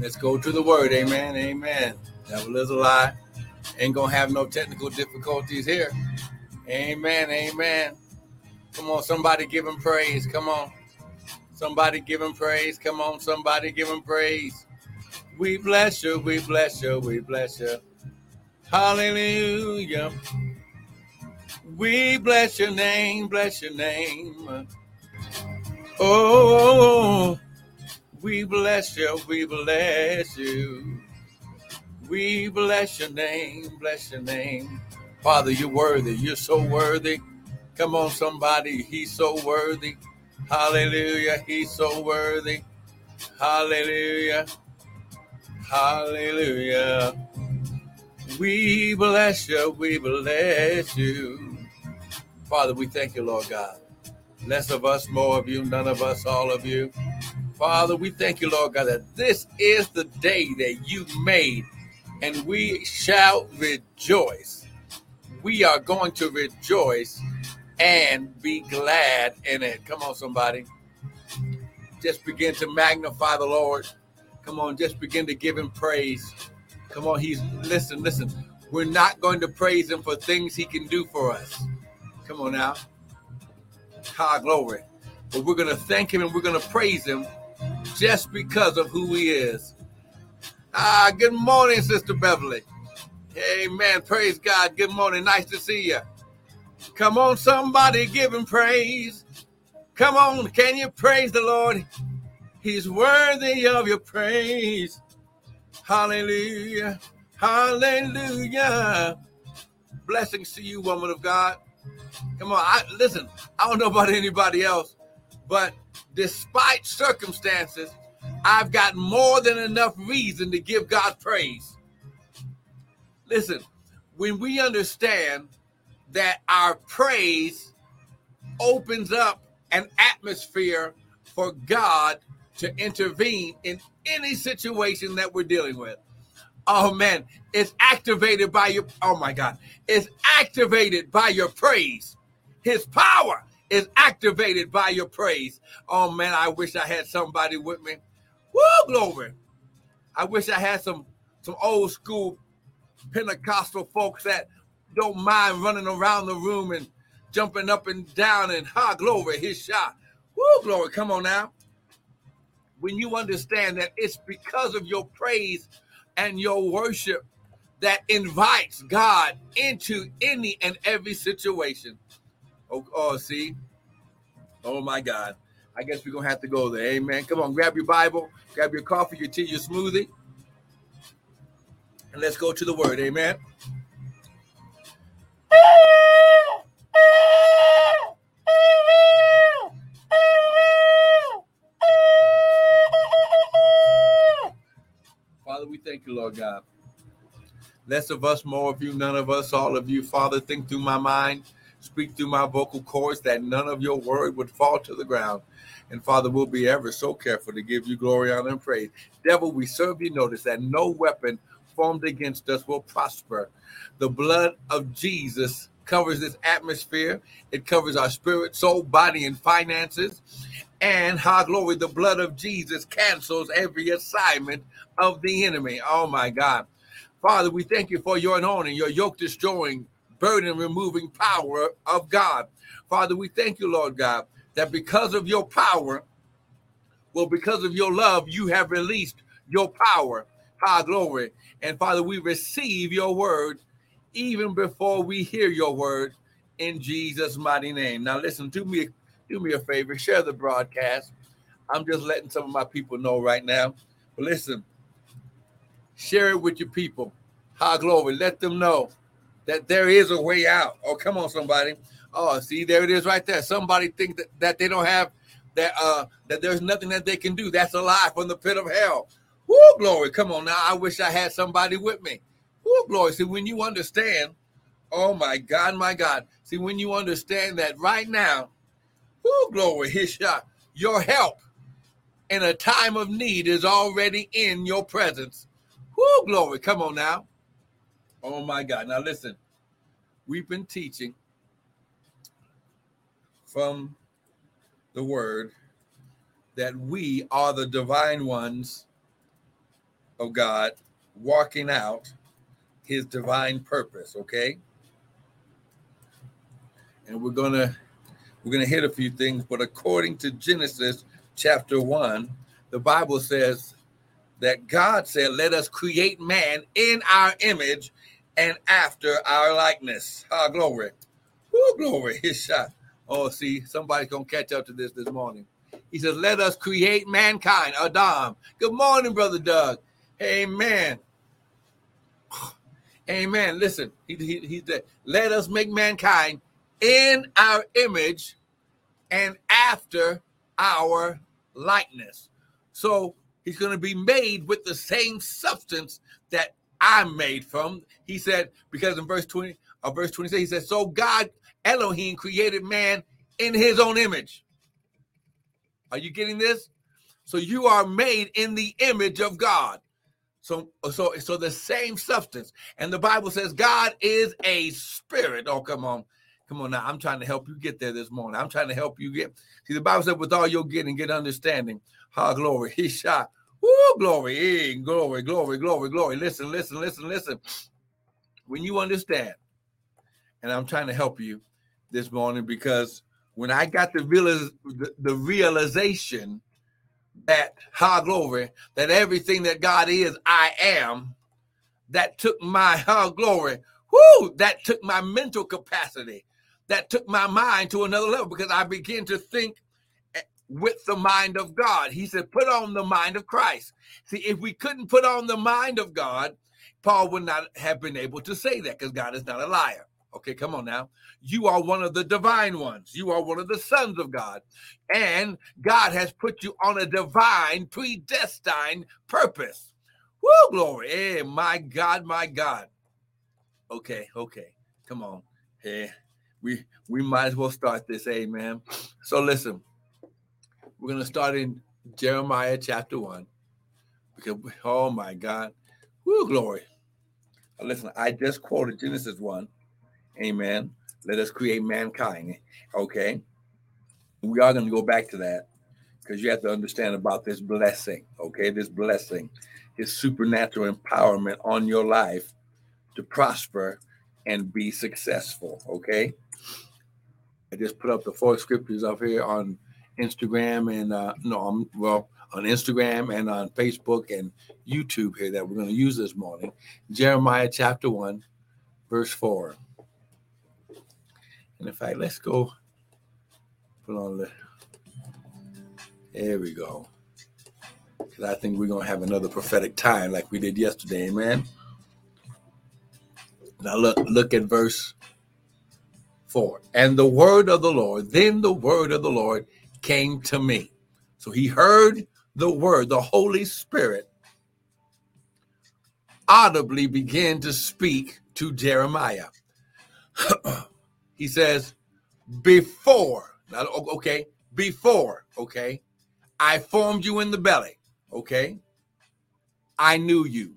Let's go to the word. Amen. Amen. Devil is a lie. Ain't gonna have no technical difficulties here. Amen. Amen. Come on, somebody give him praise. Come on. Somebody give him praise. Come on, somebody give him praise. We bless you, we bless you, we bless you. Hallelujah. We bless your name, bless your name. Oh, we bless you, we bless you. We bless your name, bless your name. Father, you're worthy. You're so worthy. Come on, somebody. He's so worthy. Hallelujah. He's so worthy. Hallelujah. Hallelujah. We bless you. We bless you. Father, we thank you, Lord God. Less of us, more of you, none of us, all of you. Father, we thank you, Lord God, that this is the day that you made, and we shall rejoice. We are going to rejoice and be glad in it. Come on, somebody. Just begin to magnify the Lord. Come on, just begin to give him praise. Come on, he's listen, listen. We're not going to praise him for things he can do for us. Come on now. High glory. But we're going to thank him and we're going to praise him just because of who he is. Ah, good morning, Sister Beverly. Amen. Praise God. Good morning. Nice to see you. Come on, somebody give him praise. Come on, can you praise the Lord? He's worthy of your praise. Hallelujah. Hallelujah. Blessings to you, woman of God. Come on, I listen. I don't know about anybody else, but despite circumstances, I've got more than enough reason to give God praise. Listen, when we understand that our praise opens up an atmosphere for God to intervene in any situation that we're dealing with. Oh man, it's activated by your oh my God, it's activated by your praise. His power is activated by your praise. Oh man, I wish I had somebody with me. Woo, glory. I wish I had some some old school Pentecostal folks that don't mind running around the room and jumping up and down and ha glory, his shot. Woo, glory. Come on now. When you understand that it's because of your praise and your worship that invites God into any and every situation. Oh, oh, see? Oh my God. I guess we're gonna have to go there. Amen. Come on, grab your Bible, grab your coffee, your tea, your smoothie, and let's go to the word. Amen. Father, we thank you, Lord God. Less of us, more of you, none of us, all of you. Father, think through my mind, speak through my vocal cords that none of your word would fall to the ground. And Father, we'll be ever so careful to give you glory, honor, and praise. Devil, we serve you. Notice that no weapon formed against us will prosper. The blood of Jesus covers this atmosphere, it covers our spirit, soul, body, and finances. And how glory, the blood of Jesus cancels every assignment of the enemy. Oh my God. Father, we thank you for your anointing, your yoke destroying, burden removing power of God. Father, we thank you, Lord God, that because of your power, well, because of your love, you have released your power. High glory. And Father, we receive your word even before we hear your word in Jesus' mighty name. Now, listen, do me, do me a favor, share the broadcast. I'm just letting some of my people know right now. But listen, share it with your people. High glory. Let them know that there is a way out. Oh, come on, somebody. Oh, see, there it is right there. Somebody think that, that they don't have that uh that there's nothing that they can do. That's a lie from the pit of hell. Woo, glory. Come on now. I wish I had somebody with me. Woo, glory. See, when you understand, oh my God, my God. See, when you understand that right now, woo, glory, his shot, your help in a time of need is already in your presence. Woo, glory. Come on now. Oh my God. Now listen, we've been teaching from the word that we are the divine ones of God walking out his divine purpose, okay? And we're going to we're going to hit a few things, but according to Genesis chapter 1, the Bible says that God said, "Let us create man in our image and after our likeness." Ah, glory. Woo, glory. His shot. Oh, see, somebody's going to catch up to this this morning. He says, Let us create mankind, Adam. Good morning, Brother Doug. Amen. Amen. Listen, he, he, he said, Let us make mankind in our image and after our likeness. So he's going to be made with the same substance that I'm made from. He said, because in verse 20, or verse 26, he says, So God Elohim created man in his own image. Are you getting this? So you are made in the image of God. So, so, so the same substance. And the Bible says God is a spirit. Oh, come on. Come on now. I'm trying to help you get there this morning. I'm trying to help you get. See, the Bible said, with all your getting, get understanding. Ha, glory. He shot. Woo, glory. Glory, glory, glory, glory. Listen, listen, listen, listen. When you understand, and I'm trying to help you this morning because when I got the, the, the realization that, ha, glory, that everything that God is, I am, that took my, ha, glory, whoo, that took my mental capacity, that took my mind to another level because I began to think with the mind of God. He said, put on the mind of Christ. See, if we couldn't put on the mind of God, Paul would not have been able to say that because God is not a liar. Okay, come on now. You are one of the divine ones. You are one of the sons of God. And God has put you on a divine, predestined purpose. Woo, glory. Hey, my God, my God. Okay, okay. Come on. Hey, we we might as well start this, amen. So listen, we're gonna start in Jeremiah chapter one. Because oh my God. Woo, glory. Listen, I just quoted Genesis 1 Amen. Let us create mankind. Okay. We are going to go back to that because you have to understand about this blessing. Okay. This blessing, his supernatural empowerment on your life to prosper and be successful. Okay. I just put up the four scriptures up here on Instagram and uh no, um, well, on Instagram and on Facebook and YouTube here that we're going to use this morning. Jeremiah chapter 1, verse 4. And in fact, let's go put on the. There we go. Because I think we're going to have another prophetic time like we did yesterday. Amen. Now look, look at verse 4. And the word of the Lord, then the word of the Lord came to me. So he heard the word, the Holy Spirit audibly began to speak to Jeremiah. he says, before, okay, before, okay, I formed you in the belly, okay, I knew you,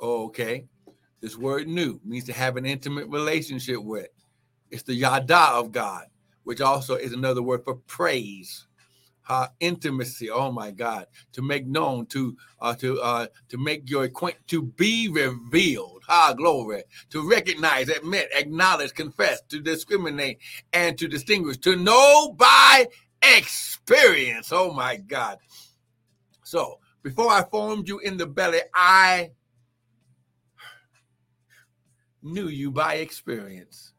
okay. This word knew means to have an intimate relationship with. It's the yada of God, which also is another word for praise uh, intimacy. Oh my God, to make known, to uh, to uh, to make your acquaint, to be revealed. Ah, glory. To recognize, admit, acknowledge, confess, to discriminate, and to distinguish, to know by experience. Oh my God. So before I formed you in the belly, I knew you by experience.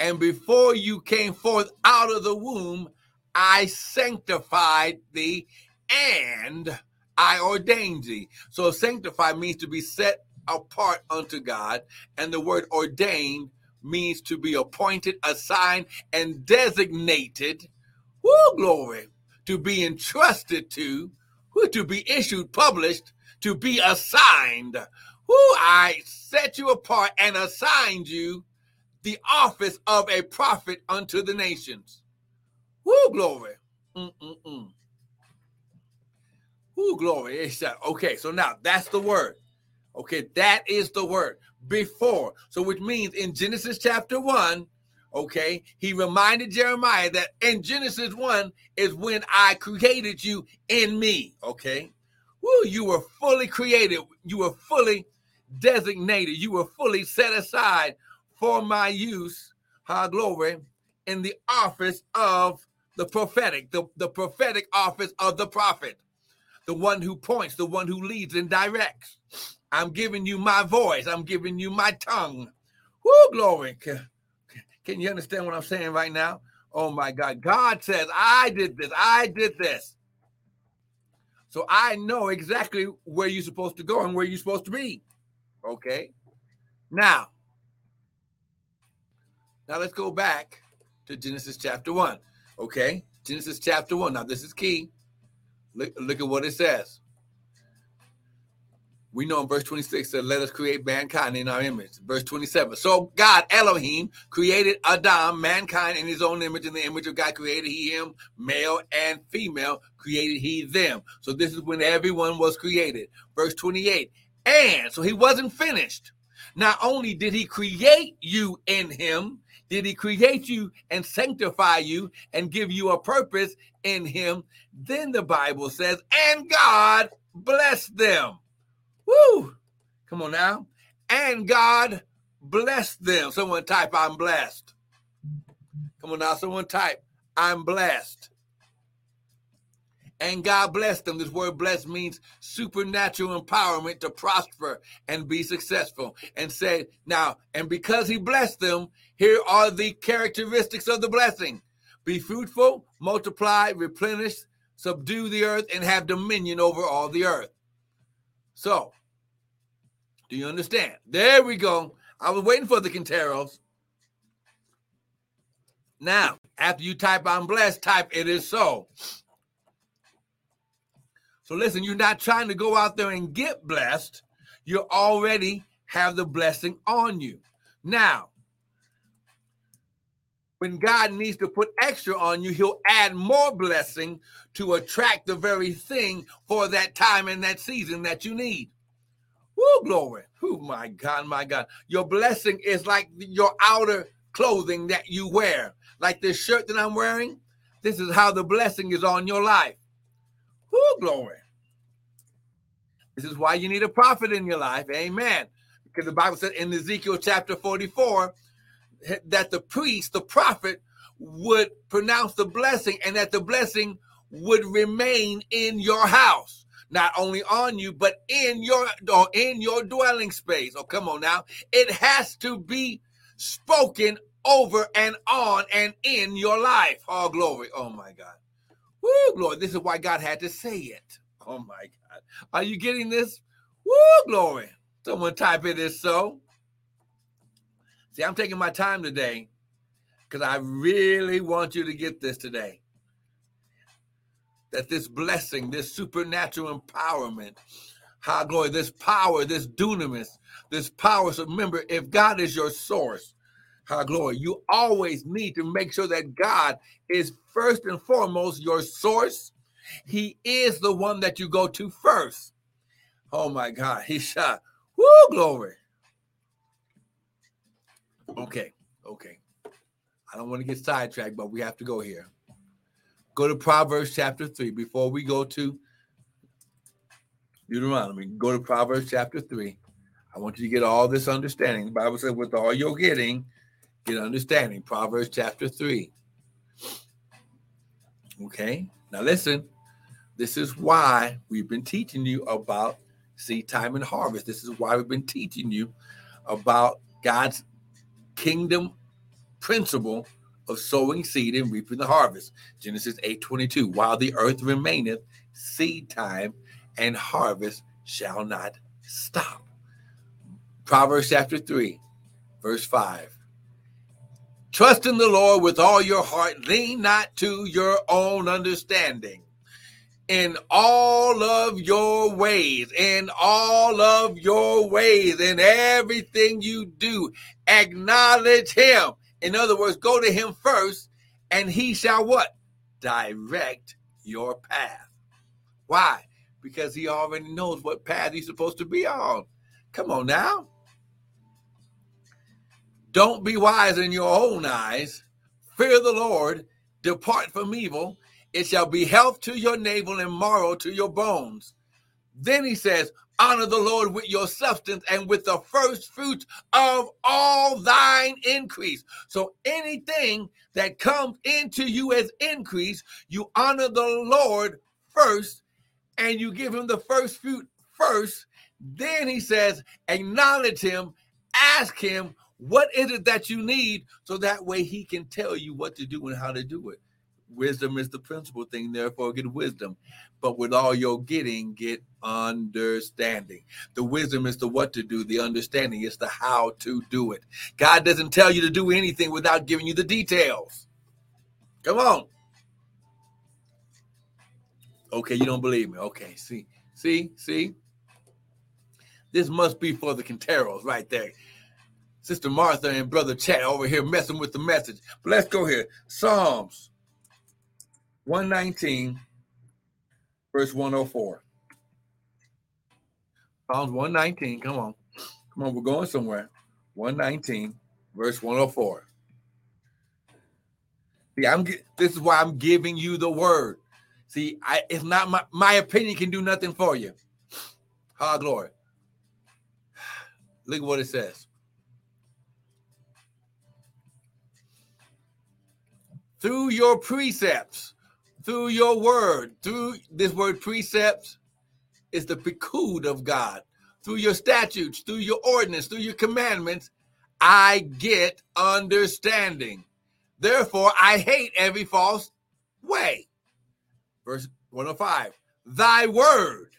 And before you came forth out of the womb, I sanctified thee and I ordained thee. So sanctify means to be set apart unto God, and the word ordained means to be appointed, assigned, and designated. Woo, glory. To be entrusted to, who to be issued, published, to be assigned. Who I set you apart and assigned you the office of a prophet unto the nations. Woo, glory. Mm-mm-mm. Woo, glory. Okay, so now that's the word. Okay, that is the word before. So, which means in Genesis chapter 1, okay, he reminded Jeremiah that in Genesis 1 is when I created you in me. Okay. Woo, you were fully created. You were fully designated. You were fully set aside for my use, high glory, in the office of the prophetic, the, the prophetic office of the prophet, the one who points, the one who leads and directs. I'm giving you my voice. I'm giving you my tongue. Woo, glory. Can, can you understand what I'm saying right now? Oh my God. God says, I did this. I did this. So I know exactly where you're supposed to go and where you're supposed to be. Okay. Now, now let's go back to Genesis chapter 1. Okay. Genesis chapter 1. Now, this is key. Look, look at what it says we know in verse 26 that let us create mankind in our image. Verse 27. So God, Elohim, created Adam, mankind in his own image. In the image of God created he him, male and female created he them. So this is when everyone was created. Verse 28. And so he wasn't finished. Not only did he create you in him, did he create you and sanctify you and give you a purpose in him, then the Bible says, and God blessed them. Woo! Come on now. And God blessed them. Someone type, I'm blessed. Come on now. Someone type, I'm blessed. And God blessed them. This word blessed means supernatural empowerment to prosper and be successful. And say, now, and because he blessed them, here are the characteristics of the blessing be fruitful, multiply, replenish, subdue the earth, and have dominion over all the earth. So, do you understand? There we go. I was waiting for the Quinteros. Now, after you type I'm blessed, type it is so. So listen, you're not trying to go out there and get blessed. You already have the blessing on you. Now, when God needs to put extra on you, he'll add more blessing to attract the very thing for that time and that season that you need. Woo, glory. Oh, my God, my God. Your blessing is like your outer clothing that you wear. Like this shirt that I'm wearing. This is how the blessing is on your life. Woo, glory. This is why you need a prophet in your life. Amen. Because the Bible said in Ezekiel chapter 44 that the priest, the prophet, would pronounce the blessing and that the blessing would remain in your house not only on you, but in your or in your dwelling space. Oh, come on now. It has to be spoken over and on and in your life. Oh, glory. Oh my God. Woo, glory. This is why God had to say it. Oh my God. Are you getting this? Woo, glory. Someone type it is so. See, I'm taking my time today because I really want you to get this today that this blessing, this supernatural empowerment, how glory, this power, this dunamis, this power. So remember, if God is your source, how glory, you always need to make sure that God is first and foremost your source. He is the one that you go to first. Oh my God, he shot. Woo, glory. Okay, okay. I don't want to get sidetracked, but we have to go here. Go to Proverbs chapter 3 before we go to Deuteronomy. Go to Proverbs chapter 3. I want you to get all this understanding. The Bible says, with all you're getting, get understanding. Proverbs chapter 3. Okay, now listen. This is why we've been teaching you about seed time and harvest. This is why we've been teaching you about God's kingdom principle of sowing seed and reaping the harvest. Genesis 8:22. While the earth remaineth, seed time and harvest shall not stop. Proverbs chapter 3, verse 5. Trust in the Lord with all your heart, lean not to your own understanding. In all of your ways, in all of your ways, in everything you do, acknowledge him in other words, go to him first, and he shall what? Direct your path. Why? Because he already knows what path he's supposed to be on. Come on now. Don't be wise in your own eyes. Fear the Lord. Depart from evil. It shall be health to your navel and marrow to your bones. Then he says, honor the Lord with your substance and with the first fruits of all thine increase. So anything that comes into you as increase, you honor the Lord first and you give him the first fruit first. Then he says, acknowledge him, ask him, what is it that you need? So that way he can tell you what to do and how to do it. Wisdom is the principal thing, therefore, get wisdom. But with all your getting, get understanding. The wisdom is the what to do, the understanding is the how to do it. God doesn't tell you to do anything without giving you the details. Come on. Okay, you don't believe me. Okay, see, see, see. This must be for the Quinteros right there. Sister Martha and Brother Chad over here messing with the message. But let's go here. Psalms 119, verse 104. Psalms 119. Come on. Come on, we're going somewhere. 119, verse 104. See, I'm this is why I'm giving you the word. See, I it's not my my opinion can do nothing for you. High glory. Look at what it says. Through your precepts, through your word, through this word precepts is the pekud of God. Through your statutes, through your ordinance, through your commandments, I get understanding. Therefore, I hate every false way. Verse 105 Thy word,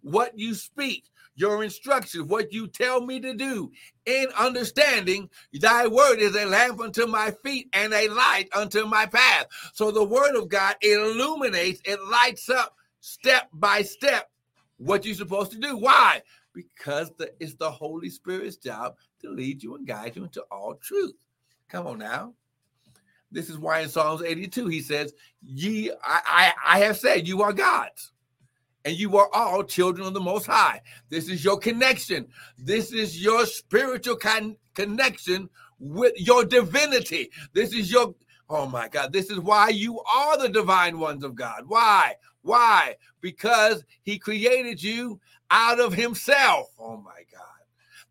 what you speak, your instructions, what you tell me to do. In understanding, thy word is a lamp unto my feet and a light unto my path. So the word of God illuminates, it lights up step by step what you're supposed to do. Why? Because the, it's the Holy Spirit's job to lead you and guide you into all truth. Come on now. This is why in Psalms 82 he says, Ye I, I, I have said you are gods and you are all children of the Most High. This is your connection. This is your spiritual con- connection with your divinity. This is your, oh my God, this is why you are the divine ones of God. Why? Why? Because He created you out of Himself. Oh my God.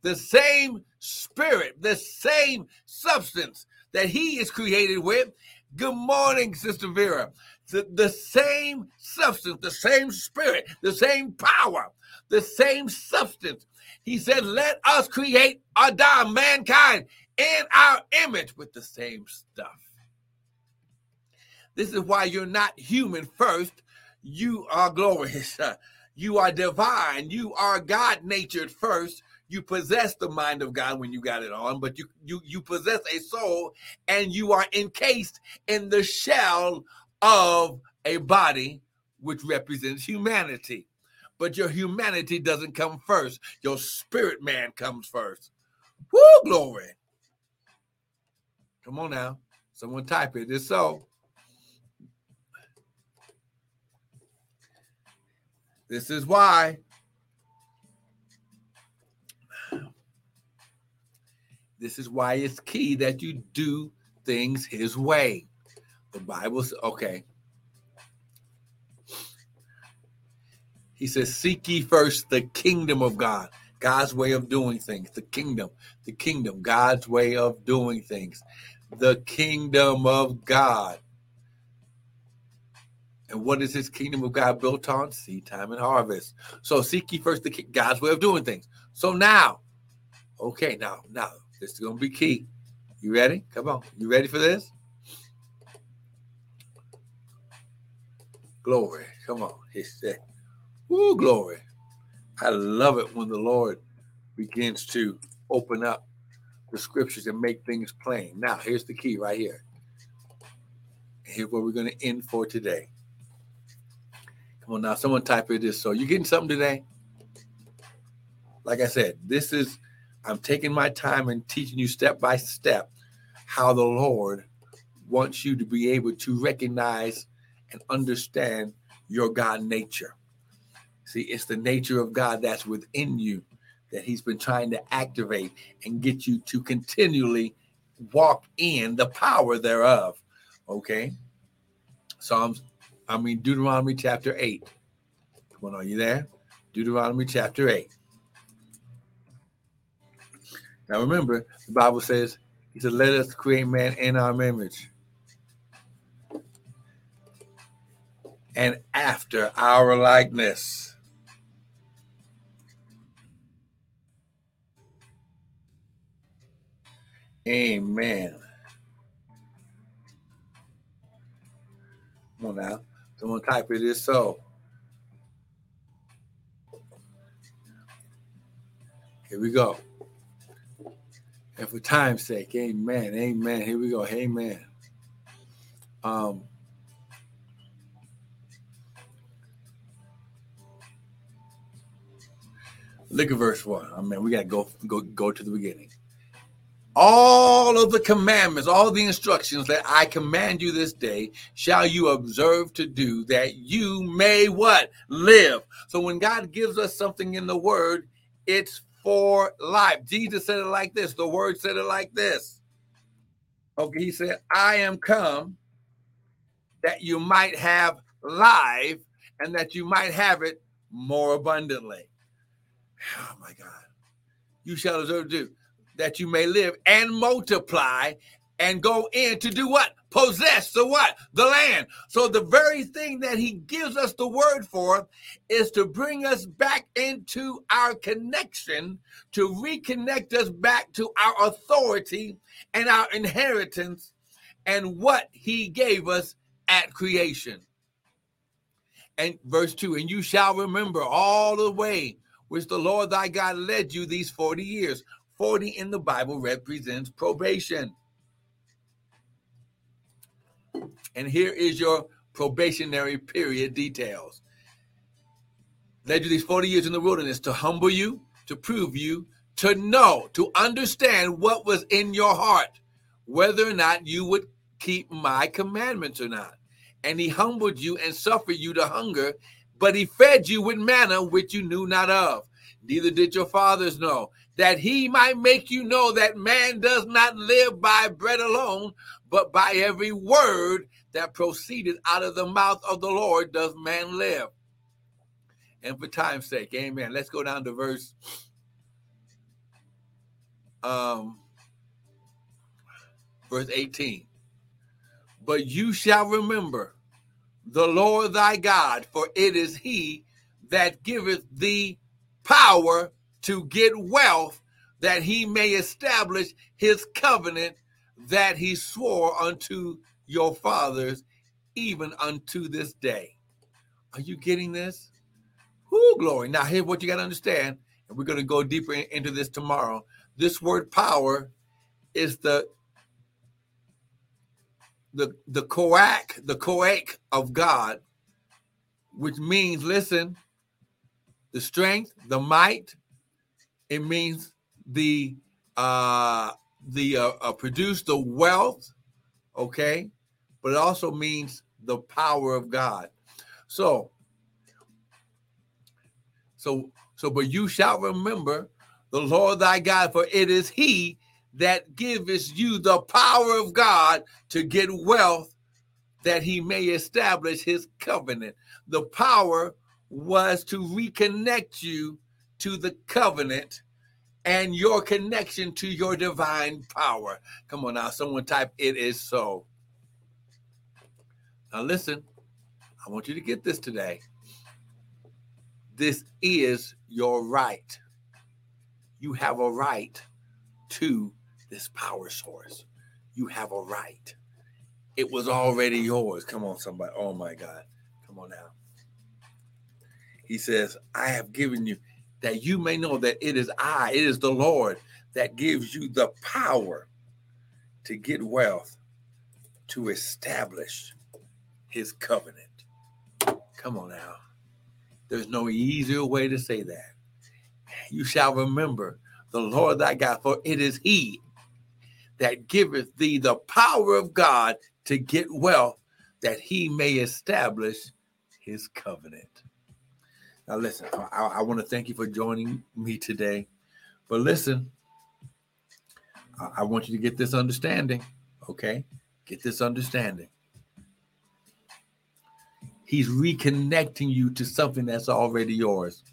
The same spirit, the same substance that He is created with. Good morning, Sister Vera the, the same substance, the same spirit, the same power, the same substance. He said, Let us create Adam, mankind, in our image with the same stuff. This is why you're not human first. You are glorious. You are divine. You are God natured first. You possess the mind of God when you got it on, but you you you possess a soul and you are encased in the shell of a body which represents humanity. But your humanity doesn't come first. Your spirit man comes first. Woo, glory. Come on now. Someone type it. It's so. This is why. This is why it's key that you do things his way. The Bible says, okay. He says, Seek ye first the kingdom of God, God's way of doing things, the kingdom, the kingdom, God's way of doing things, the kingdom of God. And what is his kingdom of God built on? Seed time and harvest. So seek ye first the God's way of doing things. So now, okay, now, now, this is going to be key. You ready? Come on. You ready for this? Glory. Come on. He said, Woo, glory. I love it when the Lord begins to open up the scriptures and make things plain. Now, here's the key right here. Here's where we're going to end for today. Come on now, someone type it this. So you getting something today? Like I said, this is I'm taking my time and teaching you step by step how the Lord wants you to be able to recognize and understand your God nature. See, it's the nature of God that's within you that He's been trying to activate and get you to continually walk in the power thereof. Okay. Psalms, I mean, Deuteronomy chapter 8. Come on, are you there? Deuteronomy chapter 8. Now remember, the Bible says, He said, Let us create man in our image. And after our likeness. Amen. Come on now. Someone type it is so. Here we go. And for time's sake, amen. Amen. Here we go. Amen. Um look at verse one. I mean, we gotta go go go to the beginning all of the commandments, all the instructions that I command you this day, shall you observe to do that you may what? Live. So when God gives us something in the word, it's for life. Jesus said it like this. The word said it like this. Okay, he said, I am come that you might have life and that you might have it more abundantly. Oh my God. You shall observe to do that you may live and multiply and go in to do what? Possess the what? The land. So the very thing that he gives us the word for is to bring us back into our connection, to reconnect us back to our authority and our inheritance and what he gave us at creation. And verse 2 And you shall remember all the way which the Lord thy God led you these 40 years 40 in the Bible represents probation. And here is your probationary period details. Led you these 40 years in the wilderness to humble you, to prove you, to know, to understand what was in your heart, whether or not you would keep my commandments or not. And he humbled you and suffered you to hunger, but he fed you with manna which you knew not of. Neither did your fathers know that he might make you know that man does not live by bread alone, but by every word that proceeded out of the mouth of the Lord does man live. And for time's sake, amen. Let's go down to verse um verse 18. But you shall remember the Lord thy God, for it is he that giveth thee power to get wealth that he may establish his covenant that he swore unto your fathers, even unto this day. Are you getting this? Whoo, glory. Now, here's what you got to understand, and we're going to go deeper into this tomorrow. This word power is the the the koak, the koak of God, which means, listen, the strength, the might, it means the uh, the uh, uh, produce the wealth, okay, but it also means the power of God. So, so, so, but you shall remember the Lord thy God, for it is He that giveth you the power of God to get wealth, that He may establish His covenant. The power was to reconnect you to the covenant and your connection to your divine power. Come on now, someone type, it is so. Now, listen, I want you to get this today. This is your right. You have a right to this power source. You have a right. It was already yours. Come on, somebody. Oh my God. Come on now. He says, I have given you that you may know that it is I, it is the Lord that gives you the power to get wealth, to establish his covenant. Come on now. There's no easier way to say that. You shall remember the Lord thy God, for it is he that giveth thee the power of God to get wealth, that he may establish his covenant. Now, listen, I, I want to thank you for joining me today. But listen, I, I want you to get this understanding, okay? Get this understanding. He's reconnecting you to something that's already yours.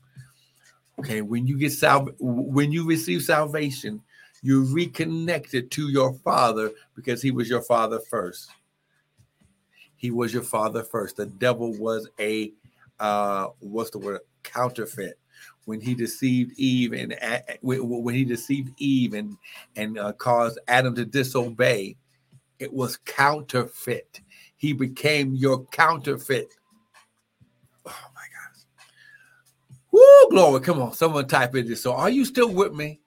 Okay, when you get sal- when you receive salvation, you reconnected to your father because he was your father first. He was your father first. The devil was a uh what's the word counterfeit when he deceived Eve and uh, when he deceived Eve and and uh, caused Adam to disobey, it was counterfeit. He became your counterfeit. Oh my gosh. Woo, glory. Come on, someone type this. So are you still with me?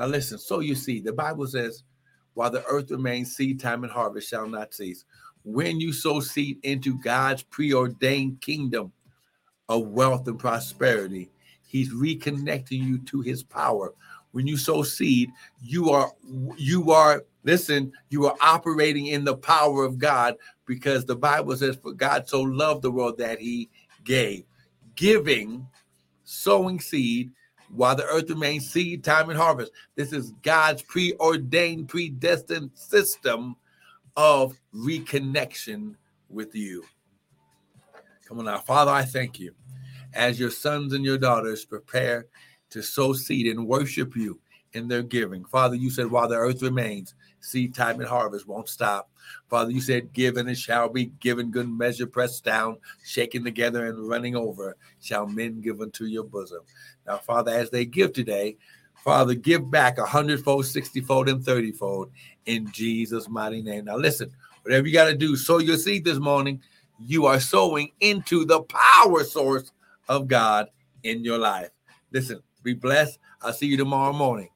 Now listen, so you see, the Bible says, while the earth remains, seed time and harvest shall not cease. When you sow seed into God's preordained kingdom of wealth and prosperity, He's reconnecting you to His power. When you sow seed, you are you are listen, you are operating in the power of God because the Bible says, "For God so loved the world that He gave." Giving, sowing seed while the earth remains seed time and harvest. This is God's preordained, predestined system of reconnection with you. Come on now, Father, I thank you as your sons and your daughters prepare to sow seed and worship you in their giving. Father, you said while the earth remains, seed time and harvest won't stop. Father, you said, Given and shall be given good measure, pressed down, shaken together, and running over, shall men give unto your bosom. Now, Father, as they give today, Father, give back a hundredfold, sixtyfold, and thirtyfold in Jesus' mighty name. Now, listen, whatever you got to do, sow your seed this morning. You are sowing into the power source of God in your life. Listen, be blessed. I'll see you tomorrow morning.